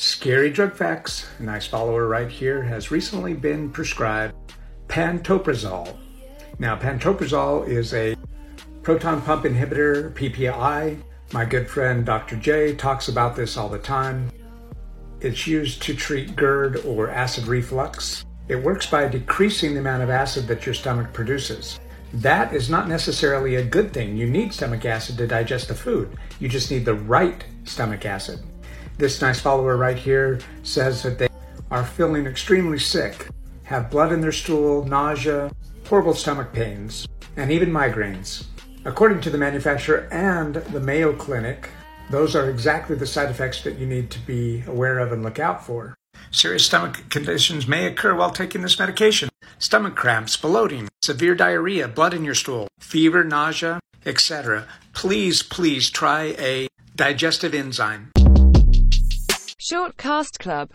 Scary drug facts. A nice follower right here has recently been prescribed pantoprazole. Now, pantoprazole is a proton pump inhibitor, PPI. My good friend Dr. J talks about this all the time. It's used to treat GERD or acid reflux. It works by decreasing the amount of acid that your stomach produces. That is not necessarily a good thing. You need stomach acid to digest the food. You just need the right stomach acid. This nice follower right here says that they are feeling extremely sick, have blood in their stool, nausea, horrible stomach pains, and even migraines. According to the manufacturer and the Mayo Clinic, those are exactly the side effects that you need to be aware of and look out for. Serious stomach conditions may occur while taking this medication. Stomach cramps, bloating, severe diarrhea, blood in your stool, fever, nausea, etc. Please, please try a digestive enzyme. Shortcast Club